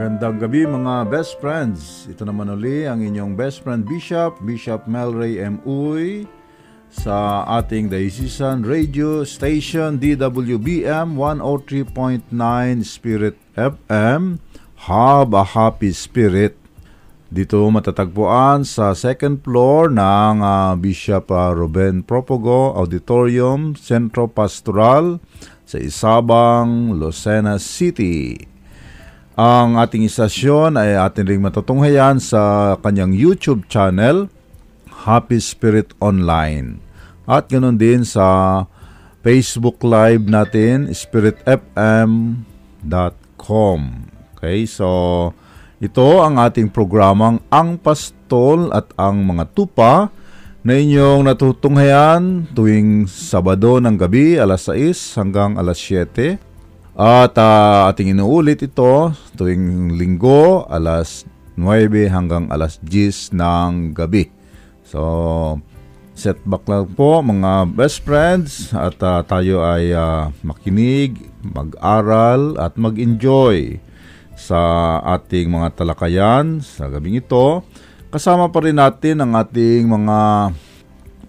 Magandang gabi mga best friends. Ito naman uli ang inyong best friend Bishop, Bishop Melray M. Uy sa ating Diocesan Radio Station DWBM 103.9 Spirit FM. Have a happy spirit. Dito matatagpuan sa second floor ng uh, Bishop uh, Ruben Propogo Auditorium Centro Pastoral sa Isabang, Lucena City. Ang ating istasyon ay atin ring matutunghayan sa kanyang YouTube channel, Happy Spirit Online. At ganoon din sa Facebook Live natin, spiritfm.com. Okay, so ito ang ating programang Ang Pastol at ang mga tupa na inyong natutunghayan tuwing Sabado ng gabi alas 6 hanggang alas 7 at uh, ating inuulit ito tuwing linggo alas 9 hanggang alas 10 ng gabi. So, set back lang po mga best friends at uh, tayo ay uh, makinig, mag-aral at mag-enjoy sa ating mga talakayan sa gabing ito. Kasama pa rin natin ang ating mga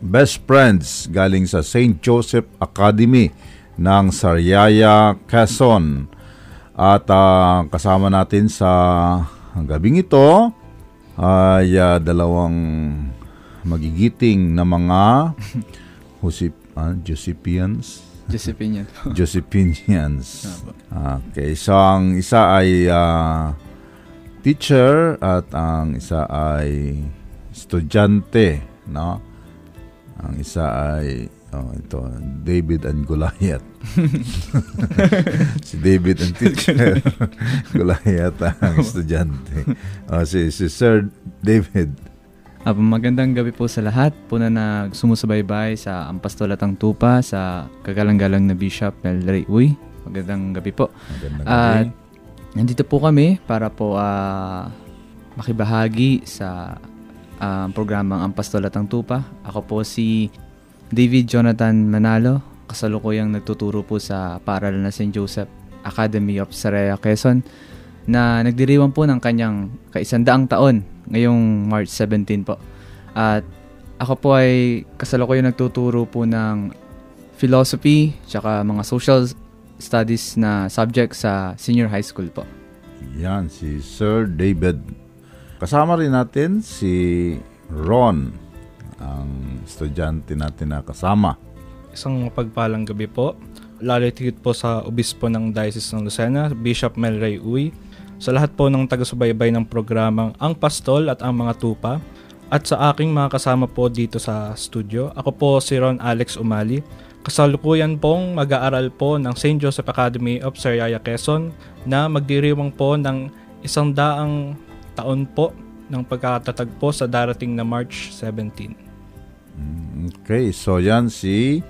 best friends galing sa St. Joseph Academy ng Sariaya, Quezon. At uh, kasama natin sa gabing ito ay uh, dalawang magigiting na mga Josep, uh, Josepians. Josephinian. Josephinians. Okay, so ang isa ay uh, teacher at ang isa ay estudyante, no? Ang isa ay Oh, ito, David and Goliath. si David ang teacher. Goliath ang estudyante. Oh, si, si Sir David. Apo, magandang gabi po sa lahat po na nagsumusubaybay sa Ampastolatang Tupa sa kagalang-galang na Bishop Melray Uy. Magandang gabi po. Magandang gabi. At nandito po kami para po uh, makibahagi sa uh, programang Ampastolatang Tupa. Ako po si David Jonathan Manalo, kasalukuyang nagtuturo po sa paaralan na St. Joseph Academy of Saraya, Quezon, na nagdiriwang po ng kanyang kaisandaang taon ngayong March 17 po. At ako po ay kasalukuyang nagtuturo po ng philosophy tsaka mga social studies na subject sa senior high school po. Yan, si Sir David. Kasama rin natin si Ron ang estudyante natin na kasama. Isang mapagpalang gabi po. Lalitigit po sa obispo ng Diocese ng Lucena, Bishop Melray Uy, sa lahat po ng taga-subaybay ng programang Ang Pastol at Ang Mga Tupa, at sa aking mga kasama po dito sa studio. Ako po si Ron Alex Umali. Kasalukuyan pong mag-aaral po ng St. Joseph Academy of Sariaya, Quezon na magdiriwang po ng isang daang taon po ng pagkatatag po sa darating na March 17. Okay, so yan si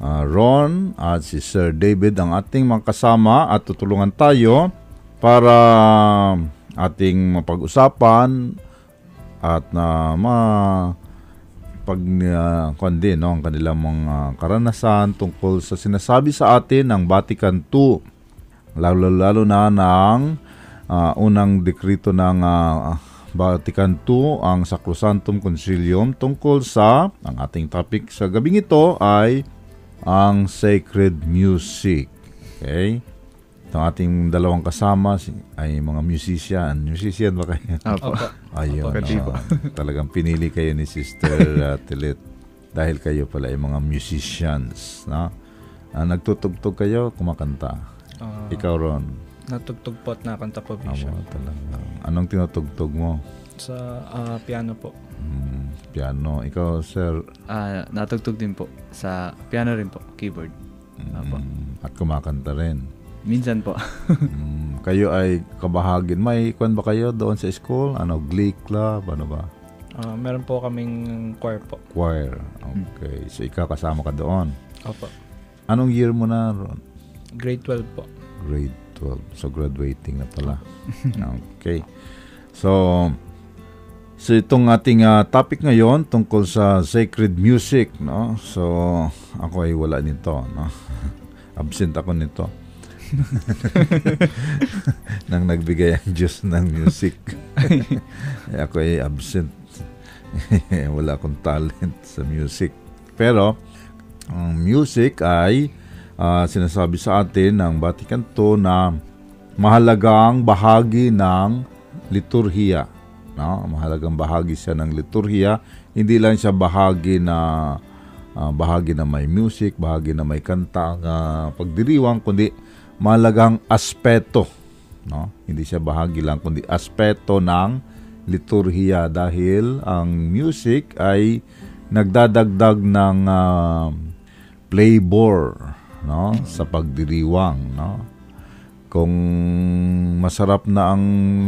uh, Ron at si Sir David ang ating mga at tutulungan tayo para ating mapag-usapan at na uh, ma pag uh, kundi, no, ang kanilang mga karanasan tungkol sa sinasabi sa atin ng Vatican II lalo-lalo na ng uh, unang dekrito ng uh, Vatican II ang Sacrosanctum Concilium tungkol sa, ang ating topic sa gabing ito ay ang sacred music. Okay? Itong ating dalawang kasama ay mga musician. Musician ba kayo? Opo. Ayun. Opo, oh, talagang pinili kayo ni Sister uh, Tilit dahil kayo pala ay mga musicians. No? Uh, nagtutugtog kayo, kumakanta. Uh, Ikaw, Ron. Natugtog po at nakanta po, Bishop. Amo, talaga. Anong tinutugtog mo? Sa uh, piano po. Hmm, piano. Ikaw, sir? Uh, natugtog din po. Sa piano rin po, keyboard. Hmm, at kumakanta rin? Minsan po. hmm, kayo ay kabahagin. May kwan ba kayo doon sa school? Ano, glee club? Ano ba? Uh, meron po kaming choir po. Choir. Okay. So, ikaw kasama ka doon? Opo. Anong year mo na, Ron? Grade 12 po. Grade 12. So, graduating na pala. okay. So, so itong ating uh, topic ngayon tungkol sa sacred music, no? So, ako ay wala nito, no? Absent ako nito. nang nagbigay ang Diyos ng music. Ako ay absent. Wala akong talent sa music. Pero, ang music ay uh, sinasabi sa atin ng Vatican II na mahalagang bahagi ng liturhiya. No? Mahalagang bahagi siya ng liturhiya. Hindi lang siya bahagi na uh, bahagi na may music, bahagi na may kanta uh, pagdiriwang, kundi mahalagang aspeto. No? Hindi siya bahagi lang, kundi aspeto ng liturhiya dahil ang music ay nagdadagdag ng uh, flavor no? Sa pagdiriwang no? Kung masarap na ang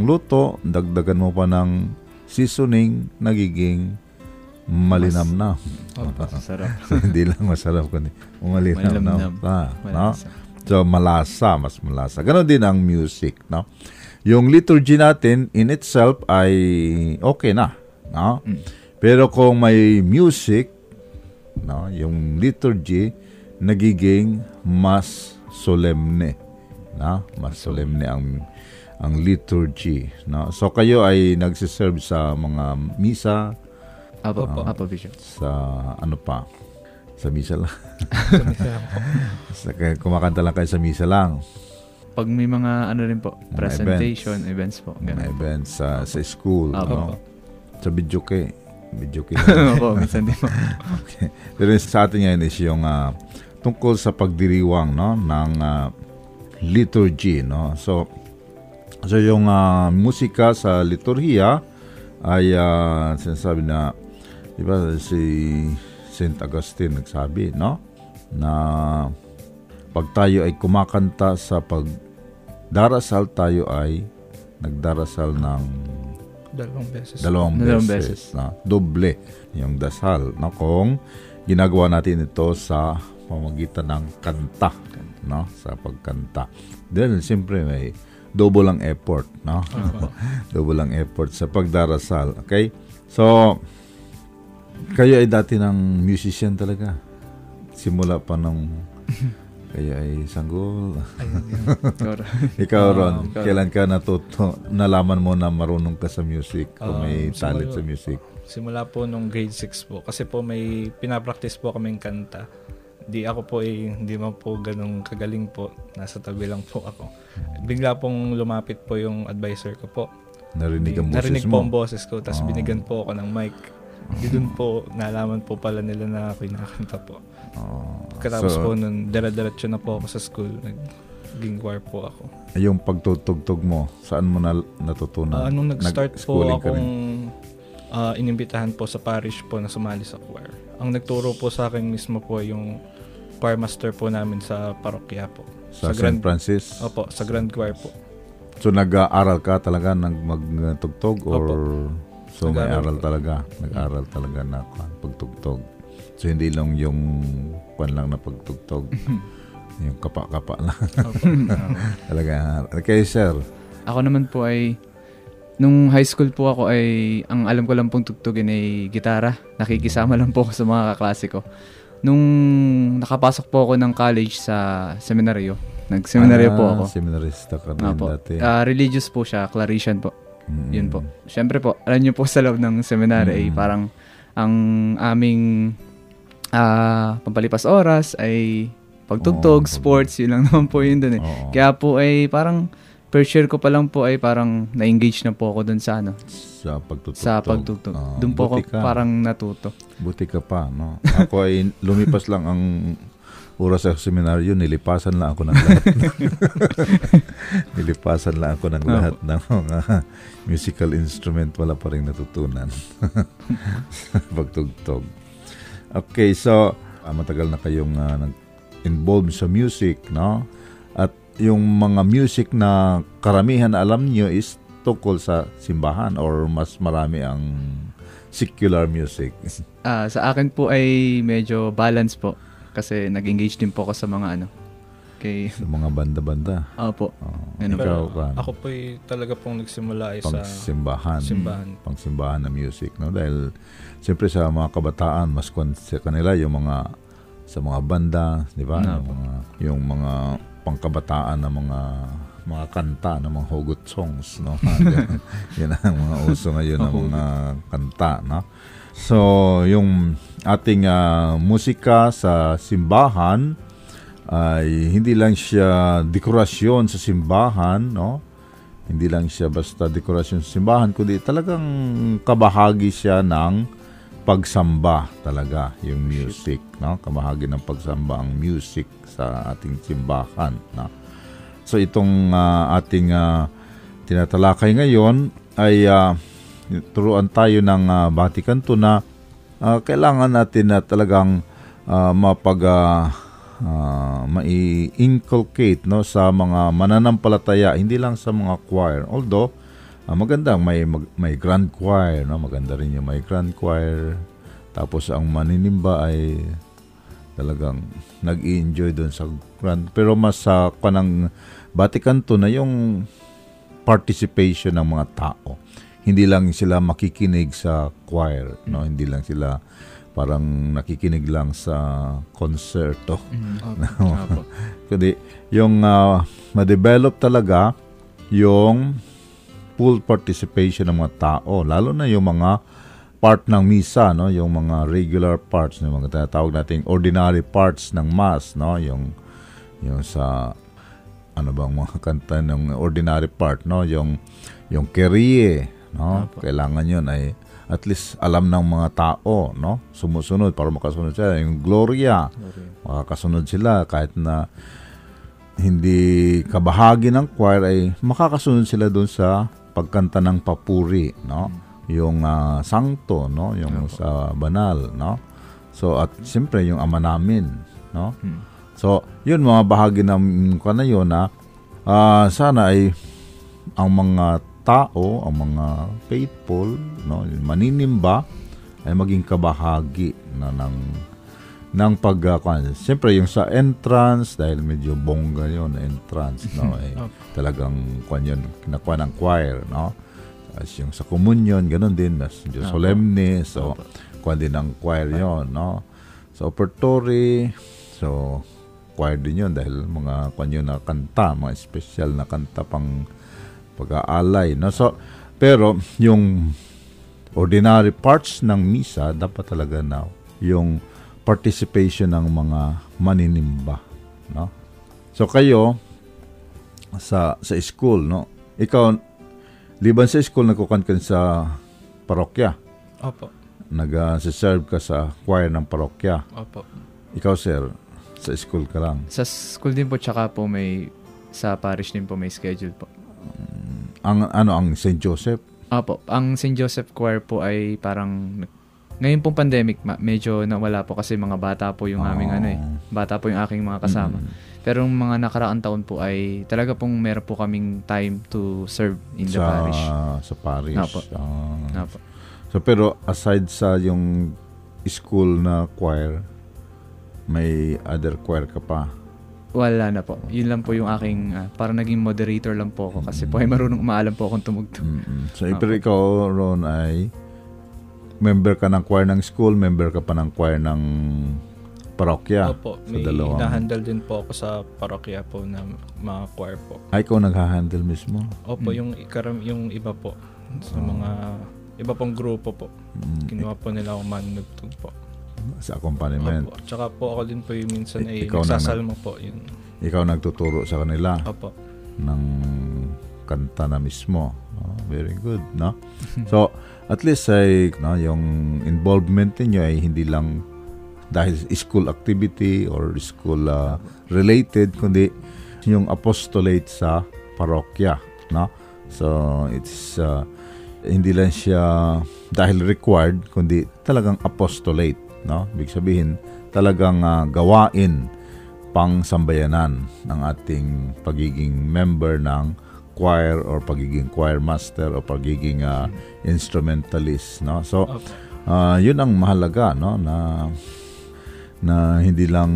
luto dagdagan mo pa ng seasoning nagiging malinam na. Masarap. hindi lang masarap kundi malinam na Malinamnam. pa no? So malasa mas malasa. Ganon din ang music no? Yung liturgy natin in itself ay okay na no? Pero kung may music no? Yung liturgy nagiging mas solemne no mas solemne ang ang liturgy no so kayo ay nagsiserve sa mga misa Apo, Opo. Apo Bishop. sa ano pa sa misa lang sa, kumakanta lang kayo sa misa lang Pag may mga ano rin po, Mga presentation, events, po. mga Ganun. events sa sa school Apo. no sa video kay video kay lang. Opo, minsan din po. Pero yung sa atin ngayon is yung ah, tungkol sa pagdiriwang no ng ah, liturgy no. So so yung ah, musika sa liturhiya ay ah, sinasabi na di ba si Saint Augustine nagsabi no na pag tayo ay kumakanta sa pagdarasal tayo ay nagdarasal ng Dalawang beses. Dalawang, Dalawang beses. Na, doble yung dasal. Na kung ginagawa natin ito sa pamagitan ng kanta. No? Sa pagkanta. Then, siyempre, may double ang effort. No? double ang effort sa pagdarasal. Okay? So, kayo ay dati ng musician talaga. Simula pa nung kayo ay sanggol. Ayun. Ikaw, Ron, ikaw. kailan ka natuto, nalaman mo na marunong ka sa music o Ah, may talent siguro- sa music? Simula po nung grade 6 po. Kasi po may pinapractice po kaming kanta. Di ako po eh, hindi man po ganun kagaling po. Nasa tabi lang po ako. Bigla pong lumapit po yung advisor ko po. Narinig ang boses Narinig mo? po ang boses ko. Tapos Ah. binigyan po ako ng mic. Di dun po, nalaman po pala nila na ako yung nakakanta po. Oh, Katapos so, po nun, dara-diretso na po ako sa school. Naging choir po ako. yung pagtutugtog mo, saan mo na natutunan? Ah, nung nag-start po akong ah, inimbitahan po sa parish po na sumali sa choir. Ang nagturo po sa akin mismo po yung choir master po namin sa parokya po. sa, Grand, St. Francis? Opo, sa Grand Choir po. So nag-aaral ka talaga nag magtugtog or Opo. so may Nag-aaral aral po. talaga, nag-aral talaga na pagtugtog. So hindi lang yung kwan lang na pagtugtog. yung kapa-kapa lang. Opo. talaga. Okay, sir. Ako naman po ay, nung high school po ako ay, ang alam ko lang pong tugtugin ay gitara. Nakikisama lang po ako sa mga kaklase ko. Nung nakapasok po ako ng college sa seminaryo, nag-seminaryo po Ah, ako. Seminarista ka rin Opo. dati. Ah, religious po siya, Claretian po. Mm. Yun po. Siyempre po, alam niyo po sa loob ng seminary ay Mm. parang ang aming ah, pampalipas oras ay pagtugtog, Oo, sports, yun lang naman po yun dun eh. Oo. Kaya po ay parang first year ko pa lang po ay parang na-engage na po ako dun sa ano, sa pagtutugtog. sa pagtugtog. Ah, Doon po ako ka. parang natuto. Buti ka pa, no? Ako ay lumipas lang ang oras sa seminaryo, nilipasan lang ako ng lahat. nilipasan lang ako ng lahat ng mga musical instrument. Wala pa rin natutunan. Pagtugtog. Okay, so ah, matagal na kayong ah, nag-involved sa music, no? Yung mga music na karamihan alam nyo is tungkol sa simbahan or mas marami ang secular music. Ah, sa akin po ay medyo balance po kasi nag-engage din po ako sa mga ano. Kay sa mga banda-banda. Opo. Oh, Ano ikaw, Pero Ran, ako po ay talaga pong nagsimula ay pang sa simbahan. simbahan. Pang simbahan na music, no? Dahil siyempre sa mga kabataan, mas kanila yung mga sa mga banda, di ba? No. Yung mga yung mga pangkabataan na mga mga kanta ng mga hugot songs no? Yan ang mga uso ngayon ng mga kanta no? So yung ating uh, musika sa simbahan ay hindi lang siya dekorasyon sa simbahan no? Hindi lang siya basta dekorasyon sa simbahan kundi talagang kabahagi siya ng pagsamba talaga yung music no? Kabahagi ng pagsamba ang music sa ating simbahan no? So itong uh, ating uh, tinatalakay ngayon ay uh, turuan tayo ng uh, Vatican to na uh, kailangan natin na talagang uh, mapag uh, uh, mai-inculcate no sa mga mananampalataya hindi lang sa mga choir. Although uh, maganda may mag, may grand choir no? Maganda rin yung may grand choir. Tapos ang maninimba ay talagang nag-enjoy doon sa grand pero mas sa uh, kanang Vatican to na yung participation ng mga tao. Hindi lang sila makikinig sa choir no? Hindi lang sila parang nakikinig lang sa konserto. Mm-hmm. kundi yung uh, ma-develop talaga yung full participation ng mga tao lalo na yung mga part ng misa no? Yung mga regular parts ng mga tinatawag nating ordinary parts ng mass no? Yung yung sa ano bang mga kanta ng ordinary part no? Yung yung Kyrie no? Apo. kailangan yun ay at least alam ng mga tao no? Sumusunod para makasunod sila. Yung Gloria, Gloria. makakasunod sila. Kahit na hindi kabahagi ng choir ay makakasunod sila doon sa pagkanta ng papuri no? Hmm yung uh, sangto no? Yung Opo. sa banal no? So at siyempre yung ama namin no? Hmm. so yun mga bahagi ng kana yun na uh, sana ay ang mga tao ang mga faithful no? Maninimba ay maging kabahagi na ng ng pag uh, siyempre yung sa entrance dahil medyo bongga yon entrance no? Eh, talagang kwan yun kinakuha ng choir no as yung sa communion, ganun din, mas Diyos solemne, so, kuha din ang choir yon no? Sa operatory, so, choir din yun dahil mga kuha na kanta, mga special na kanta pang pag-aalay, no? So, pero, yung ordinary parts ng misa, dapat talaga na yung participation ng mga maninimba, no? So, kayo, sa sa school, no? Ikaw, Liban sa school, nagkukan ka sa parokya. Opo. Nag-serve ka sa choir ng parokya. Opo. Ikaw, sir, sa school ka lang? Sa school din po, tsaka po may, sa parish din po may schedule po. Ang, ano, ang St. Joseph? Opo. Ang St. Joseph Choir po ay parang, ngayon pong pandemic, medyo nawala po kasi mga bata po yung aming oh. ano eh. Bata po yung aking mga kasama. Mm. Pero yung mga nakaraang taon po ay talaga pong meron po kaming time to serve in the sa, parish. Sa parish. Apo. Ah. Apo. So pero aside sa yung school na choir, may other choir ka pa? Wala na po. Yun lang po yung aking, uh, parang naging moderator lang po ako kasi mm-hmm. po ay marunong umaalam po akong tumugtog. Mm-hmm. So, Apo. pero ikaw, Ron, ay member ka ng choir ng school, member ka pa ng choir ng parokya? Opo, may dalawang... na-handle din po ako sa parokya po na mga choir po. Ay, ikaw nag-handle mismo? Opo, hmm. yung, ikaram, yung iba po. Sa oh. mga iba pong grupo po. Hmm. Kinuha po nila ako manugtog po. Sa accompaniment? Opo. Tsaka po ako din po yung minsan ay ikaw nagsasalmo na, po. Yun. Ikaw nagtuturo sa kanila? Opo. Ng kanta na mismo. Oh, very good, no? so, at least ay no, yung involvement niyo ay hindi lang dahil school activity or school uh, related kundi yung apostolate sa parokya no? So it's uh, hindi lang siya dahil required kundi talagang apostolate no? Ibig sabihin talagang uh, gawain pang sambayanan ng ating pagiging member ng choir or pagiging choir master or pagiging uh, instrumentalist no? So uh, yun ang mahalaga no? Na na hindi lang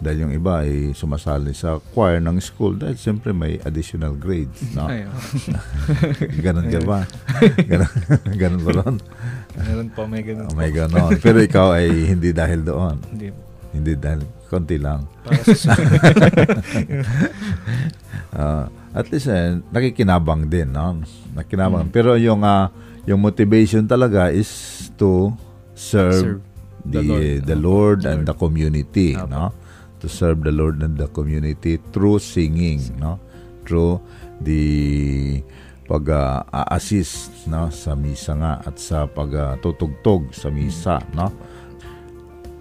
dahil yung iba ay sumasali sa choir ng school dahil siyempre may additional grades. No? ganon ka ba? ganon, ganon ba ron? Meron po, may ganon oh, May ganon. Pero ikaw ay hindi dahil doon. Hindi Hindi dahil konti lang. Ah, at least eh, nakikinabang din, no? Nakikinabang. Mm. Pero yung ah, yung motivation talaga is to serve, Serve. The The the Lord. Lord, and the community, Apo. no? To serve the Lord and the community through singing, no? Through the pag-assist no sa misa nga at sa pagtutugtog sa misa, no?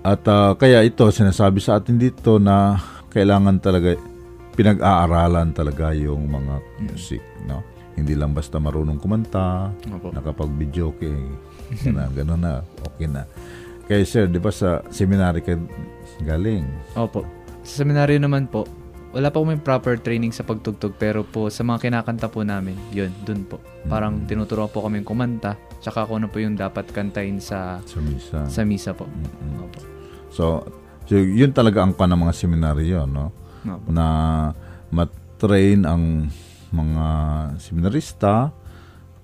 At ah, kaya ito sinasabi sa atin dito na kailangan talaga pinag-aaralan talaga yung mga music, no? Hindi lang basta marunong kumanta, Opo. nakapag-video okay, ganun, ganun na, okay na. Kaya sir, di ba sa seminary ka galing? Opo. Sa seminaryo naman po, wala pa kami proper training sa pagtugtog pero po sa mga kinakanta po namin, yun, dun po. Parang tinuturuan po kami kumanta, tsaka kung ano po yung dapat kantahin sa Sa misa. sa misa po. Mm-mm. Opo. So, so, yun talaga ang kan ng mga seminaryo, no? Opo. Na matrain ang mga seminarista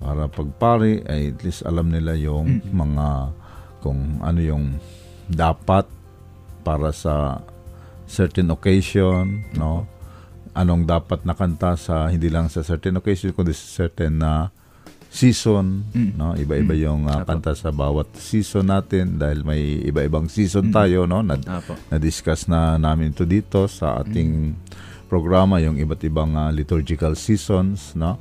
para pagpari ay at least alam nila yung mga kung ano yung dapat para sa certain occasion, no? Anong dapat nakanta sa hindi lang sa certain occasion kundi sa certain na season, Mm. no? Iba-iba yung uh, Apo. kanta sa bawat season natin dahil may iba-ibang season tayo, no? Na, na-discuss na namin to dito sa ating programa yung iba't ibang ah, liturgical seasons, no?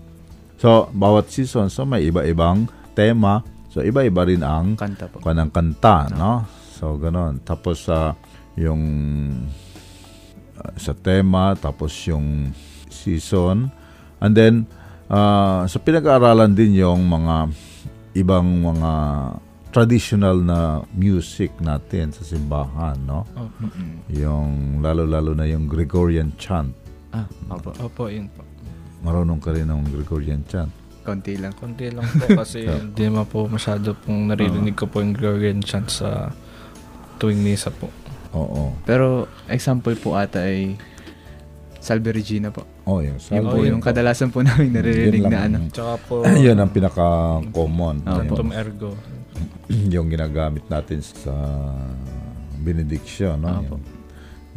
So, bawat season so may iba-ibang tema. So, iba-iba rin ang Kanta po. kanang kanta, no? So, ganon. Tapos sa yung ah, sa tema, tapos yung season. And then, ah, sa pinag-aaralan din yung mga ibang mga traditional na music natin sa simbahan, no? Opo. Yung lalo-lalo na yung Gregorian chant. Ah, opo. Opo, yun po. Marunong ka rin ng Gregorian chant. Konti lang. Konti lang po kasi hindi naman po masyado pong naririnig ko po yung Gregorian chant sa tuwing misa po. Oo. Pero example po ata ay Salve Regina po. Oh, yung Yun Oh, po yun yung po. kadalasan po namin naririnig Yun na ano. Tsaka po, yun ang pinaka-common. Ah, Yun. Tantum Ergo. yung ginagamit natin sa benediction, no? Apo. Yung,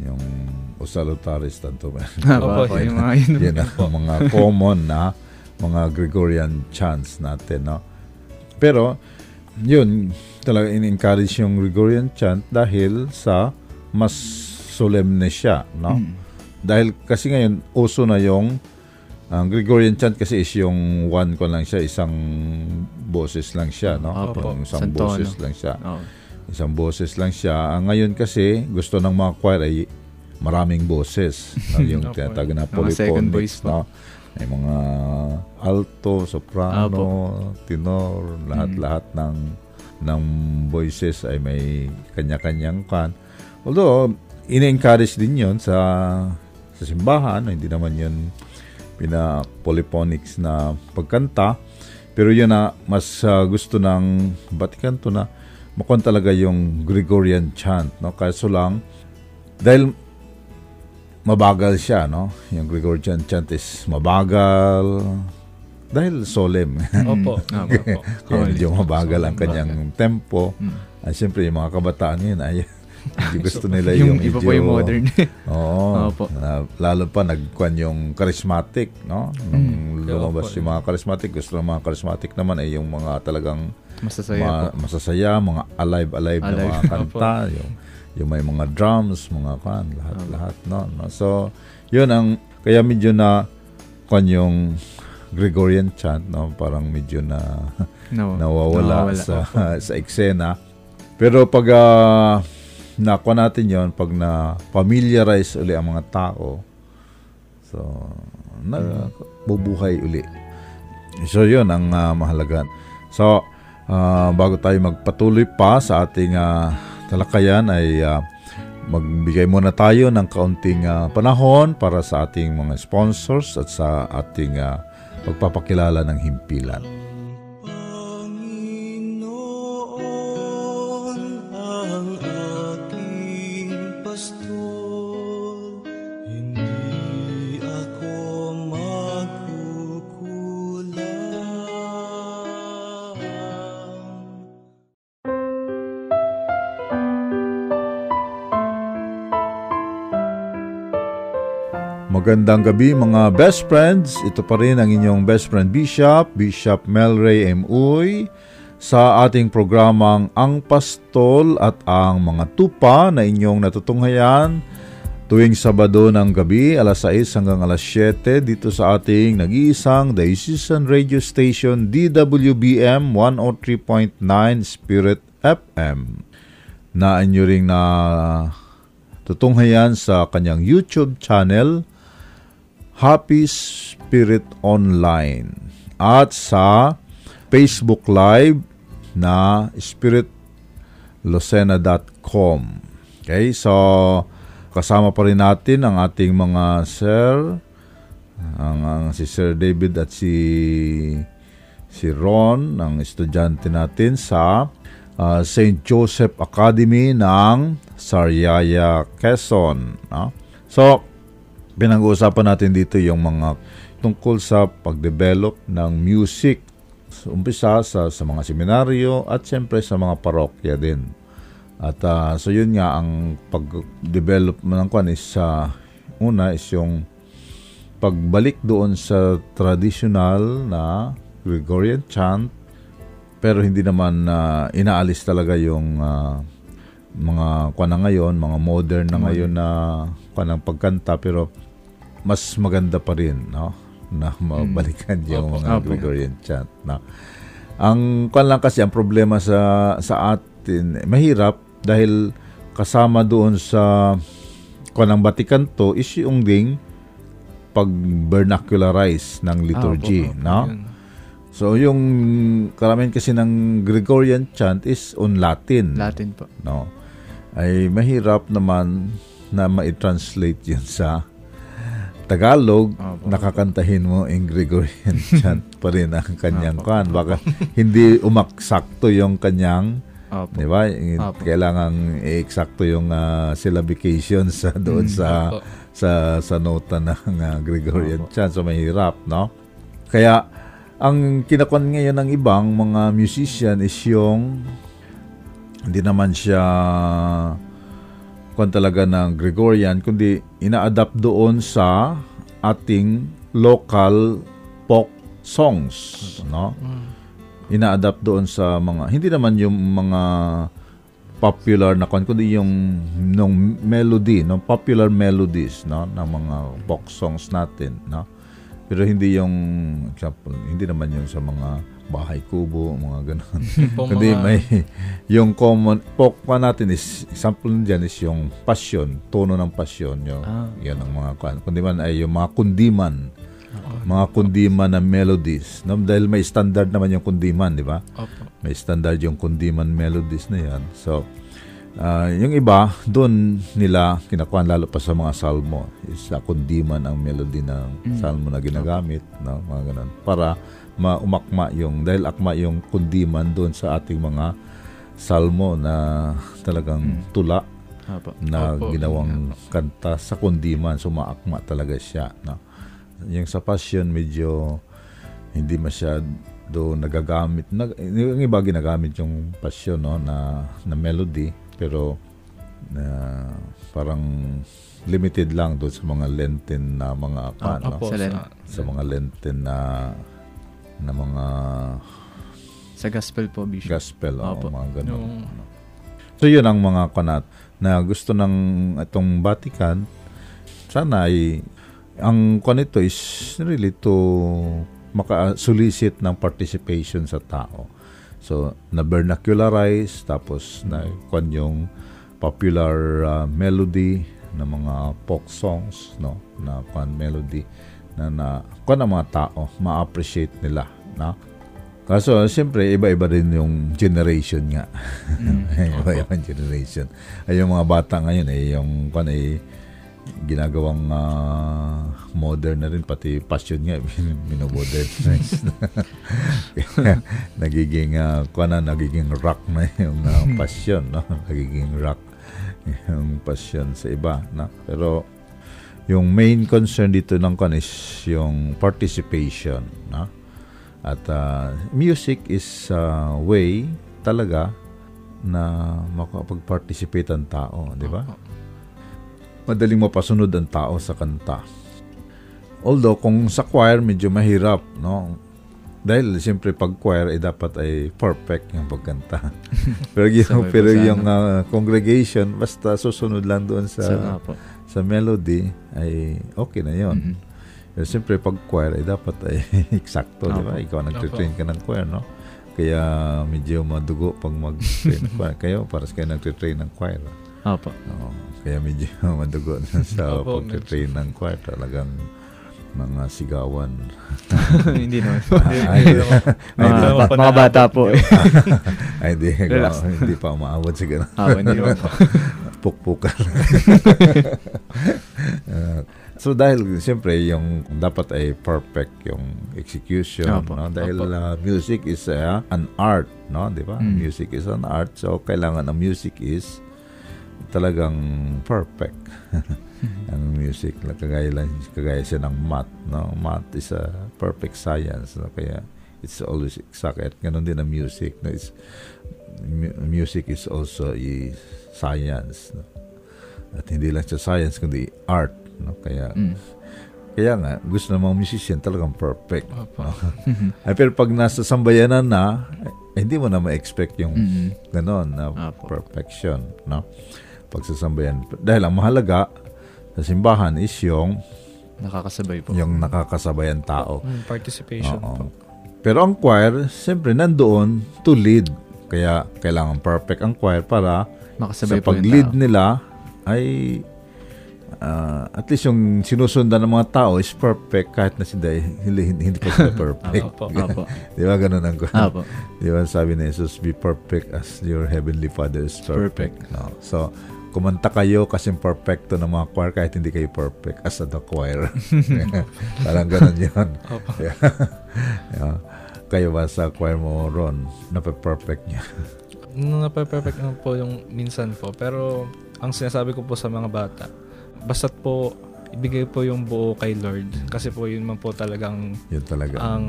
yung O Salutaris Tantum. Opo, Opo, opo, yun. yung mga yun. Yan ang mga common na mga Gregorian chants natin, no? Pero, yun, talaga in-encourage yung Gregorian chant dahil sa mas solemne siya, no? Mm. Dahil kasi ngayon, uso na yung ang Gregorian chant kasi is yung one ko lang siya, isang boses lang siya, no? Opo. Yung isang Isang tono. boses lang siya. Oo. Isang boses lang siya. Ang ngayon kasi, gusto ng mga choir ay maraming boses. no? yung tinatawag na polyphonics, no? May mga alto, soprano, tenor, lahat-lahat ng ng voices ay may kanya-kanyang kan. Although, ine-encourage din yon sa sa simbahan, hindi naman yun pina polyphonics na pagkanta. Pero yun na mas ah, gusto ng Vatican to na makon talaga yung Gregorian chant, no? Kaso lang dahil mabagal siya, no? Yung Gregorian chant is mabagal dahil solemn. Opo. Opo. Opo. Kaya medyo mabagal ang kanyang tempo. Mm. At siyempre, yung mga kabataan ngayon ay hindi gusto nila yung, Yung iba po yung modern. Oo. Opo. Na- lalo pa nagkuhan yung charismatic, no? Nung Mm. lumabas Opo. yung mga charismatic, gusto ng mga charismatic naman ay yung mga talagang Masasaya ma- po. masasaya, mga alive-alive na mga kanta, yung, yung may mga drums, mga kan, lahat-lahat, no? no? So, yun ang, kaya medyo na, kan yung Gregorian chant, no? Parang medyo na, No. nawawala, Nawawala. sa sa eksena. Pero pag uh, nakuha natin yon pag na familiarize uli ang mga tao, so, na, bubuhay uli. So, yun ang ah, mahalaga. So, ah, bago tayo magpatuloy pa sa ating ah, talakayan ay ah, magbigay muna tayo ng kaunting ah, panahon para sa ating mga sponsors at sa ating ah, pagpapakilala ng himpilan. Magandang gabi mga best friends. Ito pa rin ang inyong best friend Bishop, Bishop Melray M. Uy, sa ating programang Ang Pastol at ang mga tupa na inyong natutunghayan tuwing Sabado ng gabi, alas 6 hanggang alas 7 dito sa ating nag-iisang diocesan radio station DWBM 103.9 Spirit FM na inyo ring na tutunghayan sa kanyang YouTube channel Happy Spirit Online at sa Facebook Live na spiritlucena.com. Okay, so kasama pa rin natin ang ating mga sir, ang, ang si Sir David at si si Ron, ang estudyante natin sa uh, St. Joseph Academy ng Sariaya, Quezon. No? So, pinag-uusapan natin dito yung mga tungkol sa pag-develop ng music. So, umpisa sa, sa mga seminaryo at siyempre sa mga parokya din. At uh, so yun nga ang pag-develop ng kwan is uh, una is yung pagbalik doon sa traditional na Gregorian chant pero hindi naman uh, inaalis talaga yung uh, mga kwan na ngayon, mga modern na ngayon na kwan ng pagkanta pero mas maganda pa rin no na mabalikan mm. yung mga Opo. Gregorian chant na ang kwan lang kasi ang problema sa sa atin mahirap dahil kasama doon sa kanang Vatican to is yung ding pag-vernacularize ng liturgy, ah, no? Yun. So yung karamihan kasi ng Gregorian chant is on Latin. Latin po. No. Ay mahirap naman na ma-translate yun sa Tagalog, oh, nakakantahin mo in Gregorian chant pa rin ang kanyang oh, kan. Baka hindi umaksakto yung kanyang Opo. Di ba? Opo. Kailangan eksakto yung uh, syllabication sa doon mm, sa Opo. sa sa nota ng uh, Gregorian Opo. chant. So mahirap, no? Kaya ang kinakwan ngayon ng ibang mga musician is yung hindi naman siya kung talaga ng Gregorian kundi ina-adapt doon sa ating local folk songs, no? Mm. Ina-adapt doon sa mga hindi naman yung mga popular na kwan kundi yung nung melody no? Popular melodies no? Ng mga folk songs natin no? Pero hindi yung example hindi naman yung sa mga bahay kubo mga ganun kundi may yung common folk pa natin is example diyan is yung passion tono ng passion yung ah. yan ang mga kundi man ay yung mga kundiman mga kundiman na melodies. No? Dahil may standard naman yung kundiman, di ba? Opo. May standard yung kundiman melodies na yan. So, uh, yung iba, doon nila kinakuha lalo pa sa mga salmo. Sa kundiman ang melody ng mm. salmo na ginagamit. No? Mga ganun. Para maumakma yung, dahil akma yung kundiman doon sa ating mga salmo na talagang mm. tula Opo. na Opo. ginawang kanta sa kundiman. So, maakma talaga siya. No? Yung sa passion, medyo hindi masyado nagagamit. Nag, yung iba ginagamit yung passion no, na, na melody, pero na uh, parang limited lang doon sa mga Lenten na mga kan, oh, no? sa, sa mga Lenten na na mga sa gospel po bishop. Gospel oh, mga ganun. Yung... So yun ang mga kanat na gusto ng itong Vatican sana ay ang kwan ito is really to maka-solicit ng participation sa tao. So, na-vernacularize, tapos na kwan yung popular uh, melody ng mga folk songs, no? Na kwan melody na na kwan ang mga tao ma-appreciate nila, no? Kaso, siyempre, iba-iba rin yung generation nga. Mm. iba-iba generation. Ay, yung mga bata ngayon, eh, yung kwan ay eh, ginagawang uh, modern na rin pati passion nga minomodernize nagiging uh, na nagiging rock na yung uh, passion no? Nagiging rock yung passion sa iba no? Pero yung main concern dito ng kan is yung participation no? At uh, music is a uh, way talaga na makapag-participate ang tao, di ba? Madaling mapasunod ang tao sa kanta. Although kung sa choir medyo mahirap, no? Dahil siyempre pag choir ay dapat ay perfect yung pagkanta. pero yung, pero sa yung ah, congregation basta susunod lang doon sa So, sa melody ay okay na 'yon. Mhm. Pero siyempre pag choir ay dapat ay eksakto, di ba? Ikaw nagtre-train ka ng choir, no? Kaya medyo madugo pag mag-train choir. Kayo, para kayo nagtre-train ng choir. Opo. Oo. Kaya medyo madugo na sa Opo, pagtre-train ng choir. Talagang mga sigawan. Hindi naman. ay, naman. ay, mga, ba- po mga bata po eh. ay, di, hindi pa umaabot sa ganun. Opo, hindi naman po. Pukpukan. Uh, so dahil siyempre yung dapat ay perfect yung execution Opo. no dahil Opo. uh, music is uh, an art no di ba Mm. music is an art so kailangan ang music is talagang perfect ang music kagaya lang kagaya siya ng math no math is a perfect science no? kaya it's always exact ganun din ang music no it's mu- music is also a science no? at hindi lang siya science kundi art no kaya Mm. kaya nga gusto ng mga musician talagang perfect Opo. no? ay pero pag nasa sambayanan na eh, hindi mo na ma-expect yung Mhm. ganon na Apo. perfection no pagsasambayan dahil ang mahalaga sa simbahan is yung Nakakasabay po. yung nakakasabayan tao Mm, Participation Oo. po. pero ang choir siyempre nandoon to lead kaya kailangan perfect ang choir para Makasabay sa pag-lead nila ay ah, at least yung sinusundan ng mga tao is perfect kahit na hindi, hindi, hindi pa sila perfect. Opo. Opo. Di ba ganun ang Opo. Di ba sabi ni Jesus, be perfect as your heavenly Father is perfect. No? So, kumanta kayo kasi perfecto ng mga choir kahit hindi kayo perfect as the choir. Parang ganun yun. Yeah. Yeah. Kayo ba sa choir mo, Ron, nape-perfect niya? Nape-perfect naman po yung minsan po. Pero ang sinasabi ko po sa mga bata, basta't po ibigay po yung buo kay Lord. Kasi po yun man po talagang Yun talaga ang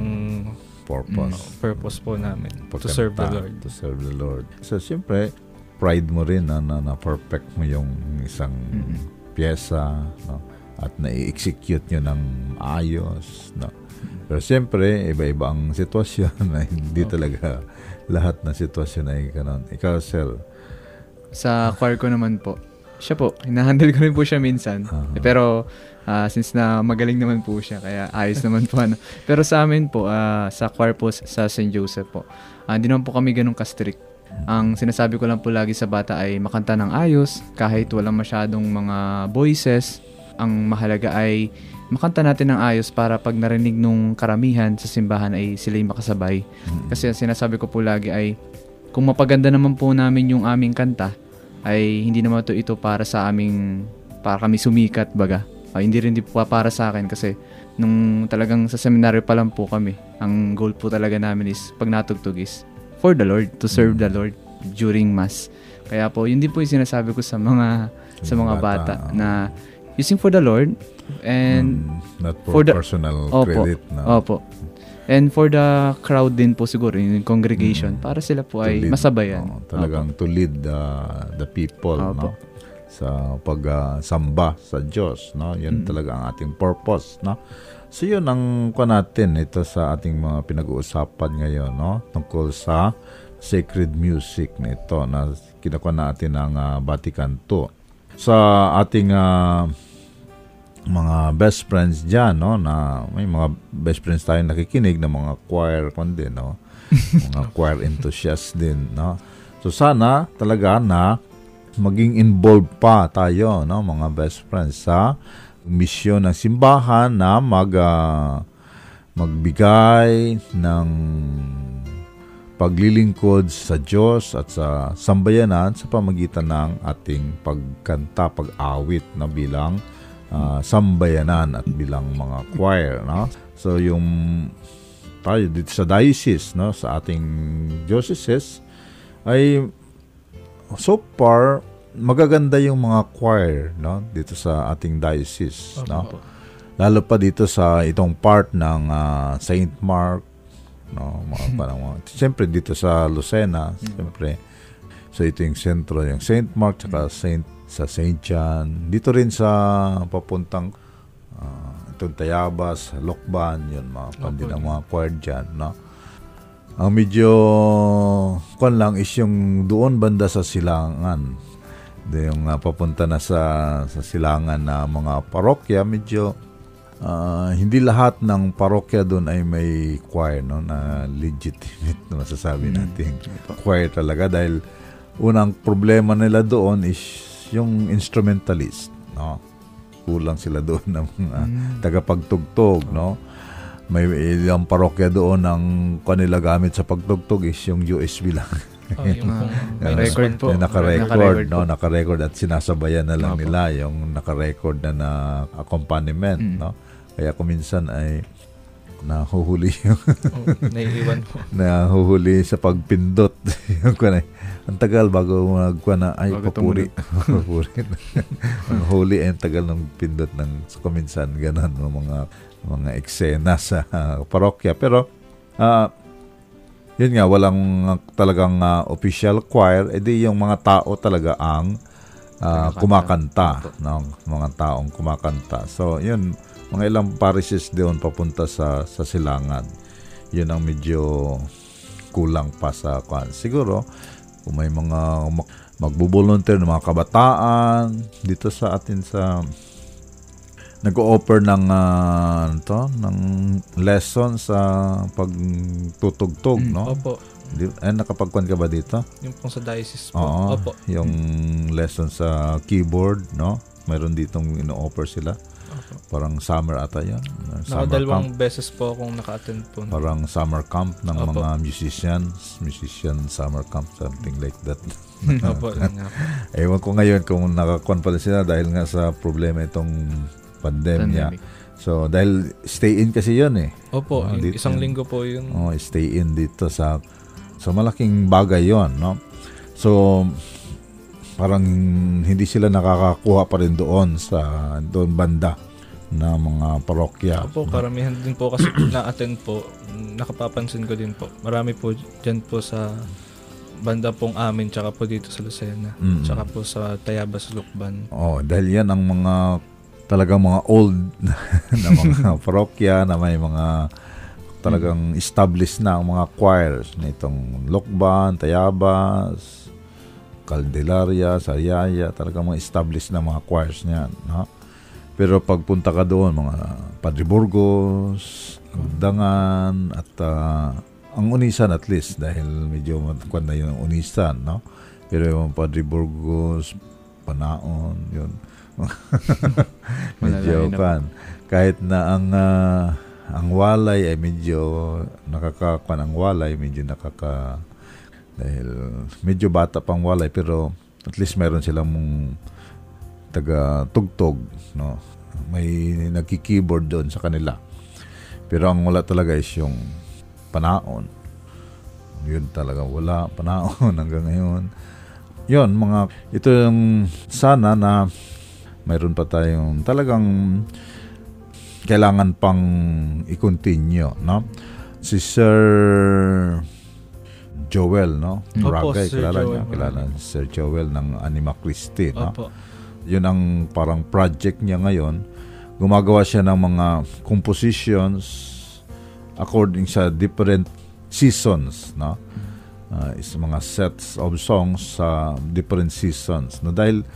purpose. purpose po namin. To Pagkanta, serve the Lord. To serve the Lord. So, siyempre, pride mo rin na, na, na perfect mo yung isang Mhm. pyesa, no? At na-execute nyo ng ayos, no? Pero siyempre, iba-iba ang sitwasyon na hindi Opo. talaga lahat ng sitwasyon ay ganun. Ikaw, Sel, Sa choir ko naman po, siya po, hinahandle ko rin po siya minsan. Aha. Eh, Pero, ah, since na magaling naman po siya, kaya ayos naman po. Ano. Pero sa amin po, ah, sa choir po sa St. Joseph po, ah, hindi naman po kami ganun ka-strict. Ang sinasabi ko lang po lagi sa bata ay makanta ng ayos, kahit walang masyadong mga voices. Ang mahalaga ay makanta natin ng ayos para pag narinig nung karamihan sa simbahan ay sila yung makasabay. Kasi ang sinasabi ko po lagi ay kung mapaganda naman po namin yung aming kanta, ay hindi naman to ito para sa aming, para kami sumikat baga. Ah, hindi rin di po para sa akin kasi nung talagang sa seminaryo pa lang po kami, ang goal po talaga namin is pag natugtog is for the Lord, to serve the Lord during Mass. Kaya po, yun din po yung sinasabi ko sa mga sa mga bata, Bata, na you sing for the Lord and Mm, not for, for the- personal Opo. credit. No? Opo. And for the crowd din po siguro, yung congregation, Mm. para sila po ay lead, masabayan. oo, talagang to lead the, the people Opo. no sa pagsamba sa Diyos no yun Mm. talaga ang ating purpose no so yun ang kwa natin ito sa ating mga pinag-uusapan ngayon no? Tungkol sa sacred music nito na kinukuha natin ng ah, Vatican II sa ating ah, mga best friends diyan no? Na may mga best friends tayong nakikinig ng mga choir kon din no? Mga choir enthusiasts din no? So sana talaga na maging involved pa tayo no? Mga best friends sa misyon ng simbahan na mag ah, magbigay ng paglilingkod sa Diyos at sa sambayanan sa pamagitan ng ating pagkanta, pag-awit na bilang ah, sambayanan at bilang mga choir, no? So yung tayo dito sa diocese, no, sa ating diocese ay so far magaganda yung mga choir, no, dito sa ating diocese, no? Opo. Lalo pa dito sa itong part ng ah, Saint Mark, no, mga parang mga, siyempre dito sa Lucena, siyempre. So ito yung sentro, yung Saint Mark tsaka Saint sa Saint John. Dito rin sa papuntang ah, itong Tayabas, Lokban, yun, mga pandi Opo. ng mga choir dyan, no? Ang medyo, kwan lang is yung doon banda sa silangan. Yung ah, papunta na sa, sa silangan na mga parokya, medyo ah, hindi lahat ng parokya doon ay may choir, no? Na legitimate na masasabi natin. Choir talaga dahil unang problema nila doon is yung instrumentalist, no? Kulang sila doon ng mga tagapagtugtog, no? May ilang parokya doon ang kanila gamit sa pagtugtog is yung USB lang. Oh, yung Yan, minus record po. Yung naka-record, no? Naka-record at sinasabayan na lang Opo. nila yung naka-record na na accompaniment, Mm. no? Kaya kuminsan ay nahuhuli yung Oh, naiiwan po. nahuhuli sa pagpindot. yung kunay, ang tagal bago magkuha na ay Bago papuri. papuri. ang huli ay ang tagal ng pindot ng so, kuminsan ganun mga mga eksena sa ah, parokya. Pero ah yun nga walang ah, talagang ah, official choir, edi yung mga tao talaga ang ah, kumakanta, no? mga taong kumakanta. So, yun, mga ilang parishes doon papunta sa sa silangan. Yun ang medyo kulang pa sa kwan. Siguro, kung may mga mag- magbo-volunteer ng mga kabataan dito sa atin sa nag-o-offer ng ah, ano to, ng lesson sa pagtutugtog, Mm, no? Opo. Di, eh, nakapagkwan ka ba dito? Yung pong sa diocese po. Oo. Opo. Yung lesson sa keyboard, no? Mayroon ditong ino-offer sila. Opo. Parang summer ata yan. Summer camp. Nakadalawang beses po akong naka-attend po. Parang summer camp ng Opo. mga musicians. Musician summer camp, something like that. Opo. yun. Ewan ko ngayon kung nakakon pala sila dahil nga sa problema itong pandemya. Pandemic. So, dahil stay in kasi yun eh. Opo. Ah, yung dito isang linggo po yun. Oh, stay in dito sa so malaking bagay 'yon, no? So parang hindi sila nakakakuha pa rin doon sa doon banda na mga parokya. Opo, karamihan din po kasi na-attend po. Nakapapansin ko din po. Marami po dyan po sa banda pong amin tsaka po dito sa Lucena. Mm. Tsaka po sa Tayabas Lukban. Oh, dahil yan ang mga talagang mga old na mga parokya na may mga talagang established na ang mga choirs nitong Lokban, Tayabas, Caldelaria, Sariaya, talagang mga established na mga choirs niyan, no? Pero pagpunta ka doon, mga Padre Burgos, Dangan, at ah, ang Unisan at least, dahil medyo matkuan na yung Unisan, no? Pero yung Padre Burgos, Panaon, yun. medyo kan. Kahit na ang ah, ang walay ay medyo nakakakuan ang walay, medyo nakaka dahil medyo bata pang walay pero at least meron silang mong taga tugtog, no? May nagki-keyboard doon sa kanila. Pero ang wala talaga is yung panaon. Yun talaga wala panaon hanggang ngayon. Yun, mga ito yung sana na mayroon pa tayong talagang kailangan pang i-continue, no? Si Sir Joel, no? Opo, Ragay, Sir kilala Joel niya, kilala si Sir Joel ng Anima Christi, no? Opo. Yun ang parang project niya ngayon. Gumagawa siya ng mga compositions according sa different seasons, no? Uh, is mga sets of songs sa different seasons. No? Dahil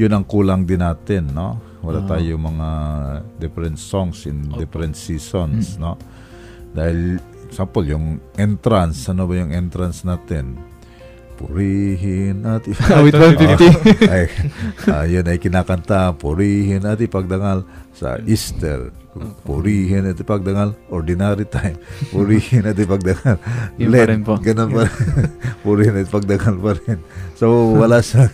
yun ang kulang din natin, no? Wala tayo mga different songs in different seasons, no? Dahil, example, yung entrance, ano ba yung entrance natin? Purihin at Awit 150. ay, ah, yun ay kinakanta, purihin at ipagdangal sa Easter. Purihin at ipagdangal, ordinary time. Purihin at ipagdangal, Yun pa rin po. Ganun pa rin. purihin at ipagdangal pa rin. So, wala sa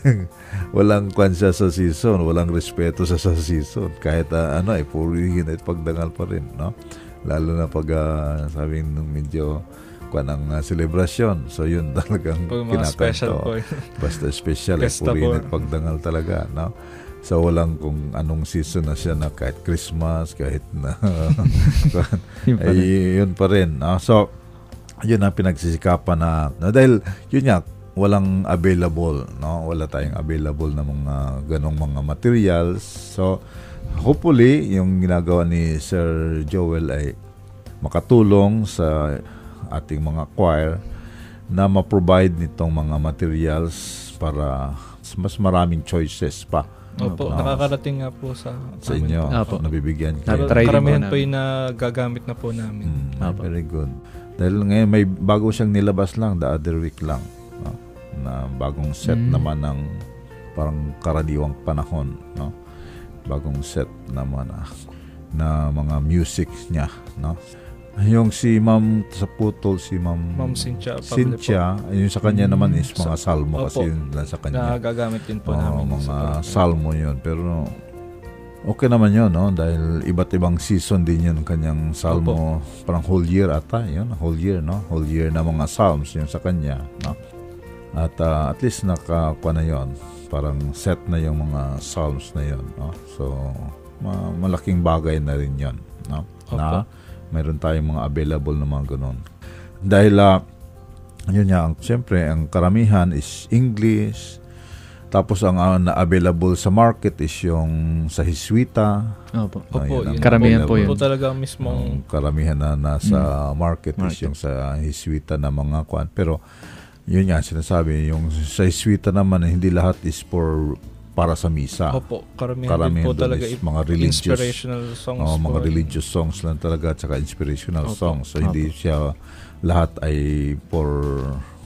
walang kwan siya sa season, walang respeto sa sa season. Kahit ah, ano ay purihin at ipagdangal pa rin, no? Lalo na pag uh, sabi nung medyo kwan ang ah, celebration. So, yun talagang kinakanta. special po. Basta special, eh, purihin at pagdangal talaga, no? So, walang kung anong season na siya na kahit Christmas, kahit na, ay, yun pa rin. no? so, yun ang pinagsisikapan na, no? dahil, yun nga, walang available, no? Wala tayong available na mga ganong mga materials. So, hopefully, yung ginagawa ni Sir Joel ay makatulong sa ating mga choir na ma-provide nitong mga materials para mas maraming choices pa Opo, na- nakakarating nga po sa, sa amin inyo. po. Opo. Nabibigyan Pero kayo. Try karamihan po namin. yung nagagamit na po namin. Mm, Opo. very good. Dahil ngayon may bago siyang nilabas lang the other week lang. no? Na bagong set Mm. naman ng parang karaniwang panahon, no? Bagong set naman ah, na mga music niya, no? Yung si Ma'am sa putol si Ma'am Ma'am Cynthia Cynthia, yung sa kanya naman is mga Sa- salmo Opo. kasi yun lang sa kanya. Nagagamit din po Oo, namin. mga sa- salmo yun. Pero okay naman yun, no? Dahil iba't ibang season din yun kanyang salmo. Parang whole year ata, yun. Whole year, no? Whole year na mga psalms yun sa kanya, no? At ah, at least nakakuha na yun. Parang set na yung mga psalms na yun, no? So, ma- malaking bagay na rin yun, no? Na meron tayong mga available na mga ganun. Dahil ah, yun nga, ang, siyempre, ang karamihan is English. Tapos ang ah, na-available sa market is yung sa Hiswita. Opo. Opo, Ayun ang yun Karamihan po Yun yun. po talaga mismong Ang karamihan na nasa market, is Market. yung sa Hiswita na mga kwan. Pero yun nga, sinasabi, yung sa Hiswita naman, hindi lahat is for para sa misa. Opo, karamihan, Karamihan po talaga is mga religious inspirational songs Oh, mga po. religious songs lang talaga at saka inspirational Opo. songs. So hindi siya lahat ay for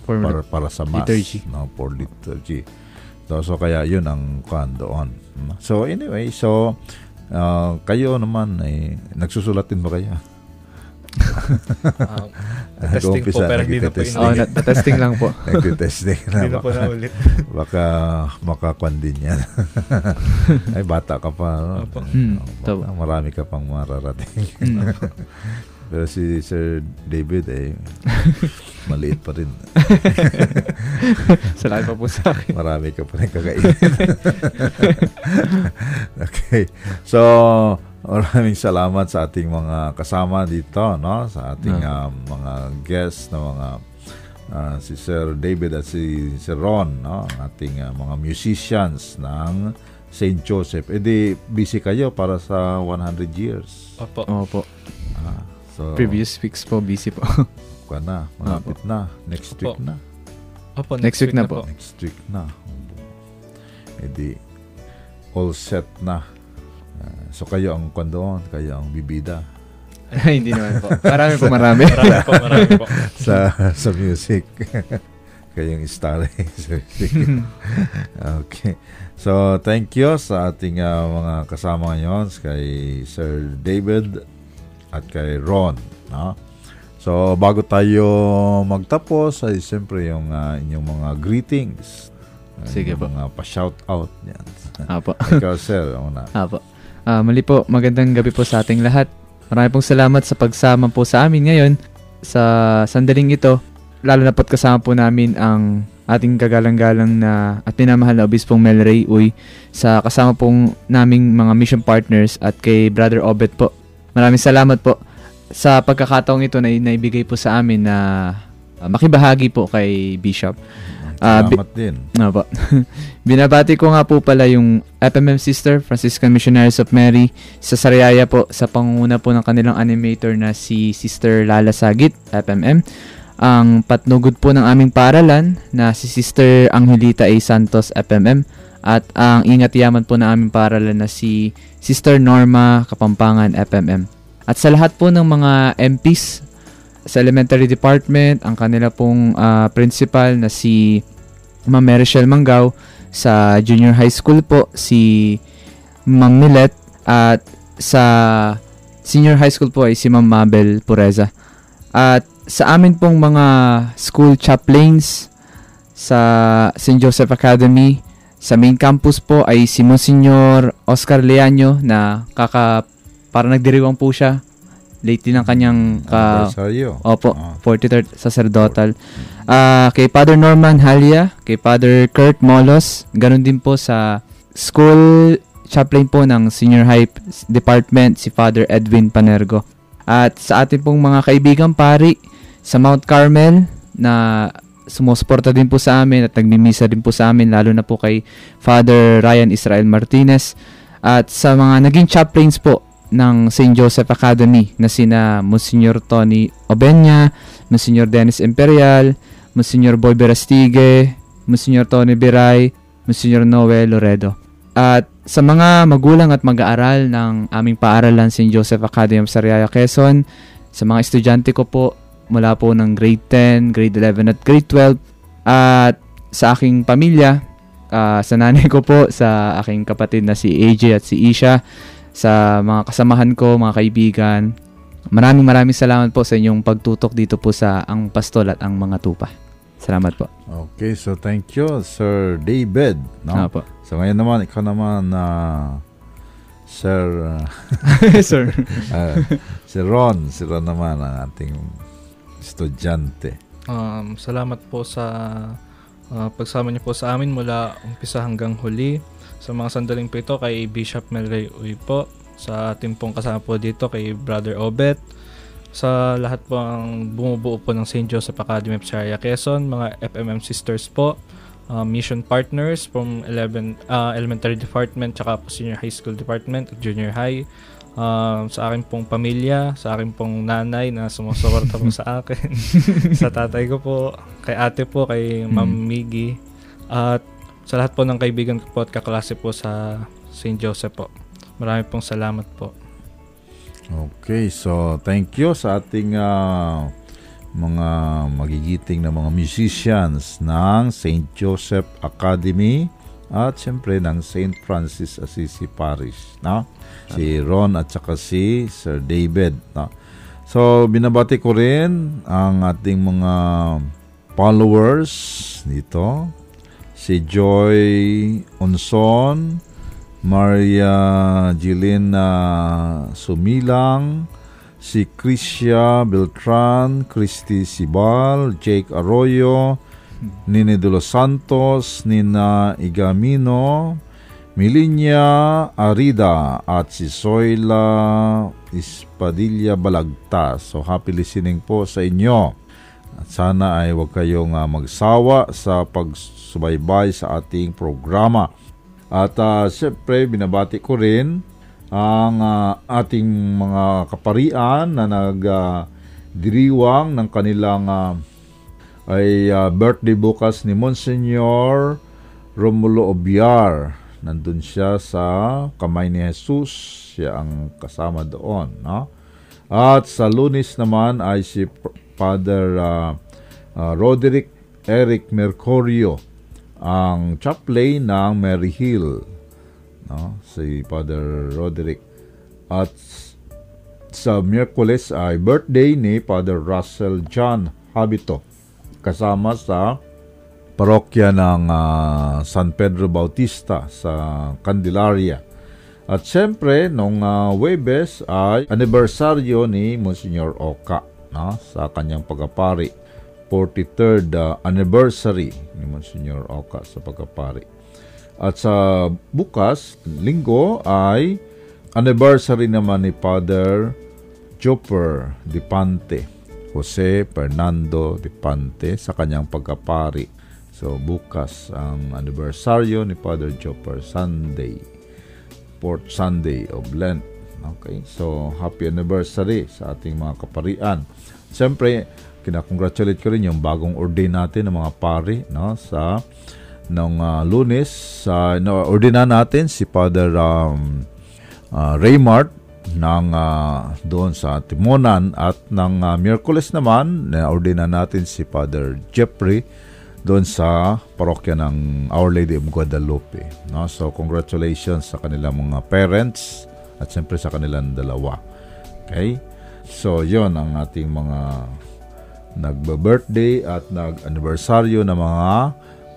For para para sa mass, liturgy. no, for liturgy. So, so kaya 'yun ang kan doon. So anyway, so ah, kayo naman ay nagsusulat din ba kayo? Um, testing po pero hindi na po nagtitesting. Oh, na- testing lang po. Nagtitesting na. Hindi na po baka, naulit. baka makakwan din yan. ay bata ka pa. No? Opo. Hmm, tama. marami ka pang mararating. Mm. Pero si Sir David eh maliit pa rin. Salamat pa po sa akin. Marami ka pa rin kakainin. okay. So, maraming salamat sa ating mga kasama dito, no? Sa ating um, mga guests na mga ah, si Sir David at si Sir Ron, no? Ang ating ah, mga musicians ng St. Joseph. Eh di, busy kayo para sa 100 years. Opo. Opo. Ah, so, Previous weeks po, busy po. Kuha na, malapit na. Next Opo. week na. Opo, Next week na po. Next week na. Edi, all set na. Ah, so kayo ang kwandoon, kayo ang bibida Hindi naman po. Marami po, marami. Marami po, marami po. sa sa music. Kayong star eh, sa music. okay. So, thank you sa ating ah, mga kasama ngayon kay Sir David at kay Ron. No? So, bago tayo magtapos, ay siyempre yung ah, inyong mga greetings. Sige yung po. Mga pa-shout out yan. Apo. Ikaw, sir, una. Apo. Ah, muli po, magandang gabi po sa ating lahat. Marami pong salamat sa pagsama po sa amin ngayon sa sandaling ito. Lalo na po't kasama po namin ang ating kagalang-galang na at minamahal na Obispong Mel Ray Uy sa kasama pong naming mga mission partners at kay Brother Obet po. Maraming salamat po sa pagkakataong ito na naibigay po sa amin na ah, makibahagi po kay Bishop. Ah, bi- din. Opo. Binabati ko nga po pala yung FMM Sister, Franciscan Missionaries of Mary, sa Sariaya po, sa pangunguna po ng kanilang animator na si Sister Lala Sagit, FMM. Ang patnugod po ng aming paralan na si Sister Angelita A. Santos, FMM. At ang ingat yaman po ng aming paralan na si Sister Norma Kapampangan, FMM. At sa lahat po ng mga MPs sa elementary department, ang kanila pong ah, principal na si Ma'am Marichelle Manggao, sa junior high school po si Ma'am Milet at sa senior high school po ay si Ma'am Mabel Pureza. At sa amin pong mga school chaplains sa St. Joseph Academy, sa main campus po ay si Monsignor Oscar Leaño na kaka para nagdiriwang po siya. Late din ang kanyang ka, Anniversaryo. Opo, Ah. 43rd sacerdotal. Ah, kay Father Norman Halia, kay Father Kurt Molos, ganun din po sa school chaplain po ng Senior High Department si Father Edwin Panergo. At sa ating pong mga kaibigan pari sa Mount Carmel na sumusuporta din po sa amin at nagmimisa din po sa amin lalo na po kay Father Ryan Israel Martinez At sa mga naging chaplains po ng St. Joseph Academy na sina Monsignor Tony Obenya, Monsignor Dennis Imperial, Monsignor Boy Berastige, Monsignor Tony Biray, Monsignor Noel Loredo. At sa mga magulang at mag-aaral ng aming paaralan St. Joseph Academy of Sariaya, Quezon, sa mga estudyante ko po mula po ng grade 10, grade 11 at grade 12 at sa aking pamilya, ah, sa nanay ko po, sa aking kapatid na si AJ at si Isha, sa mga kasamahan ko, mga kaibigan. Maraming maraming salamat po sa inyong pagtutok dito po sa Ang Pastol at Ang Mga Tupa. Salamat po. Okay, so thank you, Sir David. No? Ah, po. So ngayon naman, ikaw naman na Sir uh, Sir. uh, si Ron, si Ron naman ang ating estudyante. Um, salamat po sa uh, pagsama niyo po sa amin mula umpisa hanggang huli. Sa mga sandaling po ito kay Bishop Melray Uy po. Sa ating pong kasama po dito kay Brother Obet. Sa lahat po ang bumubuo po ng St. Joseph Academy of Sharia Quezon, mga FMM sisters po, uh, mission partners from 11 uh, elementary department tsaka po senior high school department at junior high. Um, sa akin pong pamilya, sa akin pong nanay na sumusuporta po sa akin, sa tatay ko po, kay ate po, kay Ma'am Miggy, at sa lahat po ng kaibigan ko po at kaklase po sa St. Joseph po. Marami pong salamat po. Okay, so thank you sa ating ah, mga magigiting na mga musicians ng St. Joseph Academy at siyempre ng St. Francis Assisi Parish. No? Si Ron at saka si Sir David. No? So, binabati ko rin ang ating mga followers dito. Si Joy Onson, Maria Gilena Sumilang, si Krisha Beltran, Christy Sibal, Jake Arroyo, Nini de los Santos, Nina Igamino, Milinya Arida at si Soyla Espadilla Balagta. So happy listening po sa inyo. Sana ay huwag kayong ah, magsawa sa pagsubaybay sa ating programa. At uh, siyempre, binabati ko rin ang ah, ating mga kaparian na nagdiriwang ng kanilang ah, ay ah, birthday bukas ni Monsignor Romulo Obiar. Nandun siya sa kamay ni Jesus. Siya ang kasama doon. No? At sa lunis naman ay si Father ah, ah, Roderick Eric Mercurio, ang chaplain ng Mary Hill. No? Si Father Roderick. At sa Miyerkules ay birthday ni Father Russell John Habito kasama sa parokya ng ah, San Pedro Bautista sa Candelaria. At siyempre, nung uh, Webes ay anibersaryo ni Monsignor Oka no, sa kanyang pagkapari. 43rd ah, anniversary ni Monsignor Oka sa pagkapari. At sa bukas, linggo, ay anniversary naman ni Father Chopper Dipante, Jose Fernando Dipante sa kanyang pagkapari. So bukas ang anniversaryo ni Father Chopper Sunday, fourth Sunday of Lent. Okay, so happy anniversary sa ating mga kaparian. Siyempre, kinakongratulate ko rin yung bagong ordain natin ng mga pari no, sa nung ah, lunes sa no, ordina natin si Father um, uh, Raymart ng ah, doon sa Timonan at ng uh, Miyerkules naman na ordina natin si Father Jeffrey doon sa parokya ng Our Lady of Guadalupe. No? So congratulations sa kanilang mga parents at siyempre sa kanilang dalawa. Okay? So yon ang ating mga nagba-birthday at nag-anniversaryo ng mga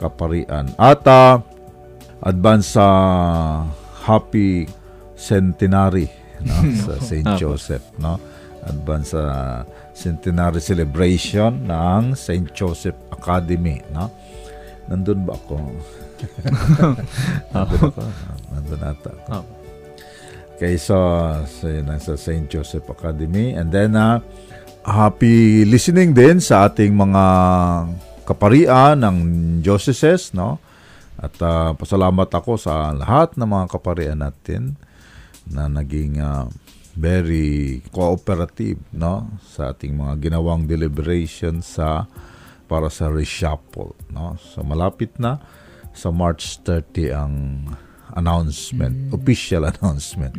kaparian. At ah, advance sa happy centenary no, sa St. Joseph. No? Advance sa centenary celebration ng St. Joseph Academy. No? Nandun ba ako? Nandun ako. Nandun ata ako. So yun, nasa St. Joseph Academy. And then, uh, happy listening din sa ating mga kaparian ng dioceses, no? At ah, pasalamat ako sa lahat ng mga kaparian natin na naging ah, very cooperative no sa ating mga ginawang deliberation sa para sa reshuffle no so malapit na sa March 30 ang announcement official announcement.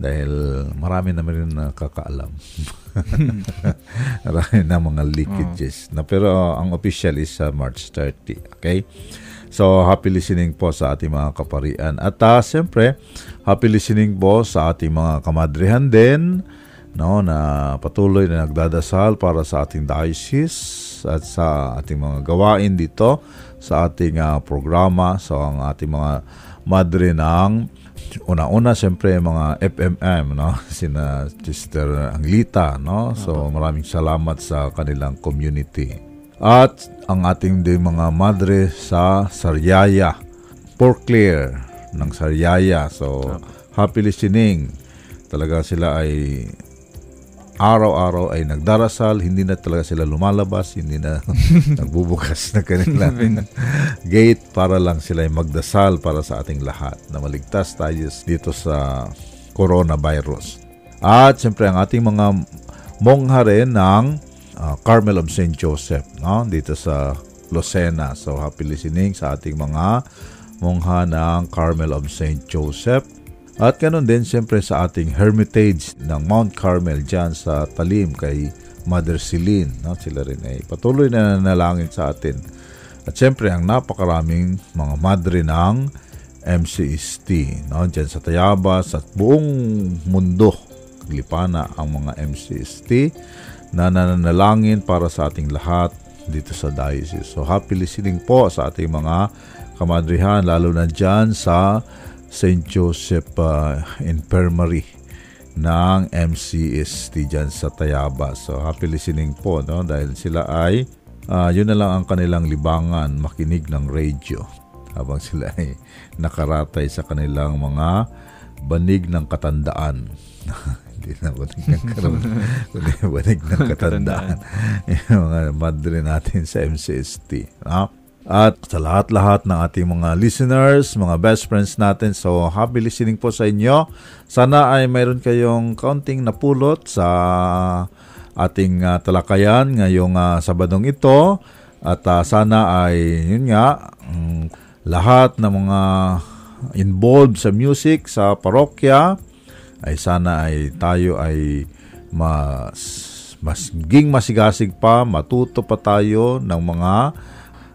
Dahil marami na rin nakakaalam. Marami na mga leakages. Na pero ang official is sa March 30 okay? So, happy listening po sa ating mga kaparian. At uh, siyempre, happy listening po sa ating mga kamadrihan din no, na patuloy na nagdadasal para sa ating diocese at sa ating mga gawain dito sa ating uh, programa. So, ang ating mga madre ng una-una siyempre mga FMM no? Sina Sister Anglita no? So maraming salamat sa kanilang community. At ang ating din mga madre sa Sariaya, Porclair ng Sariaya. So, happy listening. Talaga sila ay araw-araw ay nagdarasal, hindi na talaga sila lumalabas, hindi na nagbubukas na kanilang gate para lang sila ay magdasal para sa ating lahat na maligtas tayo dito sa coronavirus. At siyempre ang ating mga mongha rin ng uh, Carmel of St. Joseph no? dito sa Lucena. So happy listening sa ating mga mongha ng Carmel of St. Joseph. At ganoon din siyempre sa ating Hermitage ng Mount Carmel dyan sa Talim kay Mother Celine. No? Sila rin ay patuloy na nanalangin sa atin. At siyempre ang napakaraming mga madre ng MCST. No? Dyan sa Tayabas at buong mundo. Lipana ang mga MCST na nananalangin para sa ating lahat dito sa diocese. So happy listening po sa ating mga kamadrihan, lalo na dyan sa St. Joseph uh, Infirmary ng MCST dyan sa Tayaba. So happy listening po no? dahil sila ay uh, yun na lang ang kanilang libangan, makinig ng radio habang sila ay nakaratay sa kanilang mga banig ng katandaan. Hindi na banig ng. Kundi banig ng katandaan. yung mga madre natin sa MCST. No? At sa lahat-lahat ng ating mga listeners, mga best friends natin, so happy listening po sa inyo. Sana ay mayroon kayong kaunting napulot sa ating uh, talakayan ngayong uh, Sabadong ito. At uh, sana ay, yun nga, um, lahat ng mga involved sa music, sa parokya, ay sana ay tayo ay mas mas ging masigasig pa, matuto pa tayo ng mga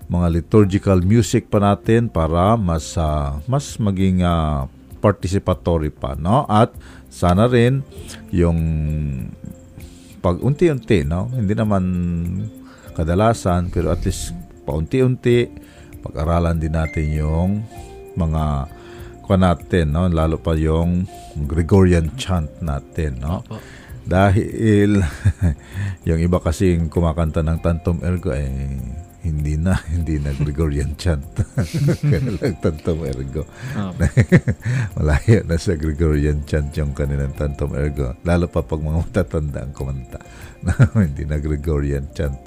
mga liturgical music pa natin para mas uh, mas maging uh, participatory pa no at sana rin yung pag unti-unti no hindi naman kadalasan pero at least paunti-unti pag-aralan din natin yung mga kwa natin, no? lalo pa yung Gregorian chant natin. No? Opo. Dahil yung iba kasing kumakanta ng Tantum Ergo eh hindi na, hindi na Gregorian chant. Kaya lang Tantum Ergo. Malayo na sa Gregorian chant yung kanilang Tantum Ergo. Lalo pa pag mga matatanda ang kumanta. hindi na Gregorian chant.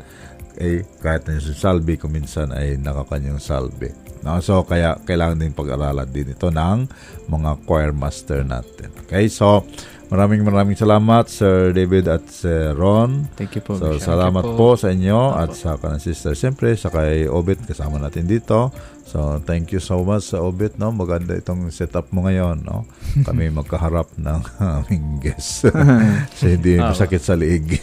Eh, kahit na yung salve, kuminsan ay nakakanyang salve. No? So, kaya kailangan din pag-aralan din ito ng mga choir master natin. Okay, so maraming maraming salamat Sir David at Sir Ron. Thank you po. So, salamat po. po sa inyo at sa kanang sister. Siyempre, sa kay Obit, kasama natin dito. So, thank you so much sa Obit. No? Maganda itong setup mo ngayon. No? Kami magkaharap ng aming guest. so, hindi masakit sa liig.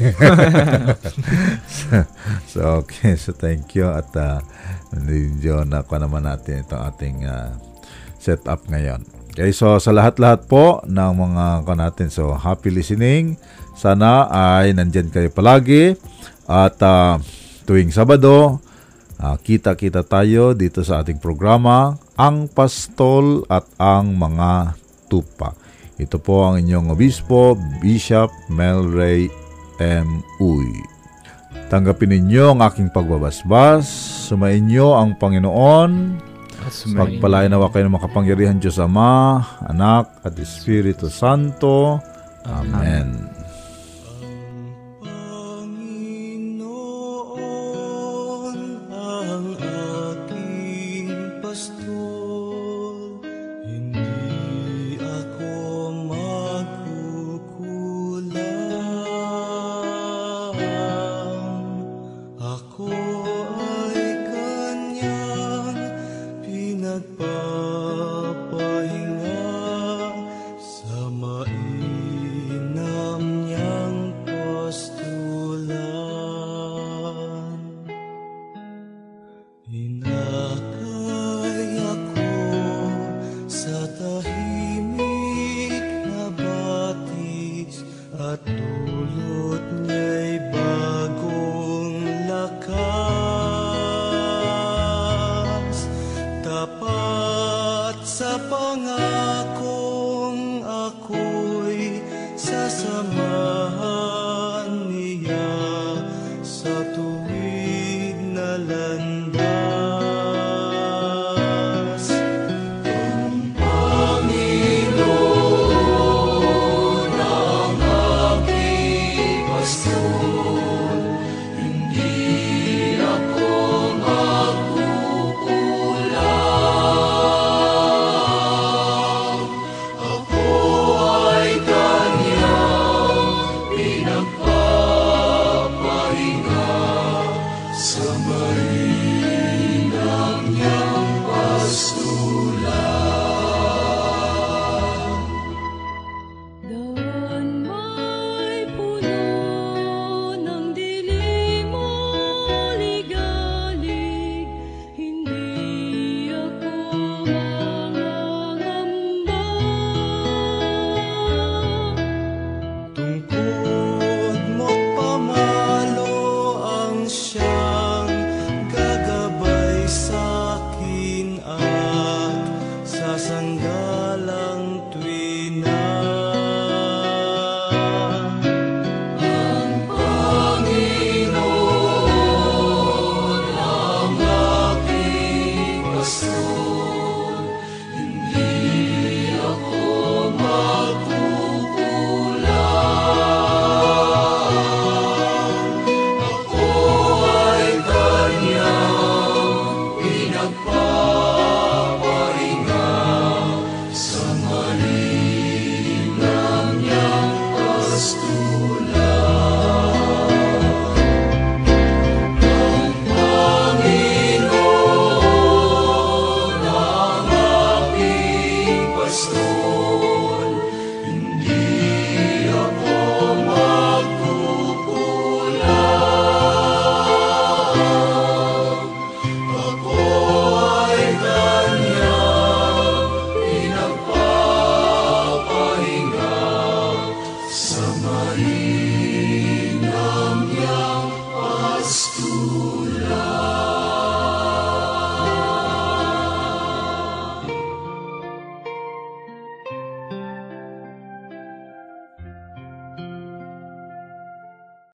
so, so, okay. So, thank you. At uh, medyo nakuha naman natin itong ating uh, setup ngayon. Okay, so sa lahat-lahat po ng mga kanatin, so happy listening. Sana ay nandyan kayo palagi. At uh, tuwing Sabado, uh, kita-kita tayo dito sa ating programa, Ang Pastol at Ang Mga Tupa. Ito po ang inyong obispo, Bishop Melray M. Uy. Tanggapin ninyo ang aking pagbabasbas. Sumayin niyo ang Panginoon. Pagpalain nawa kayo ng makapangyarihan Diyos Ama, Anak, at Espiritu Santo. Amen. Panginoon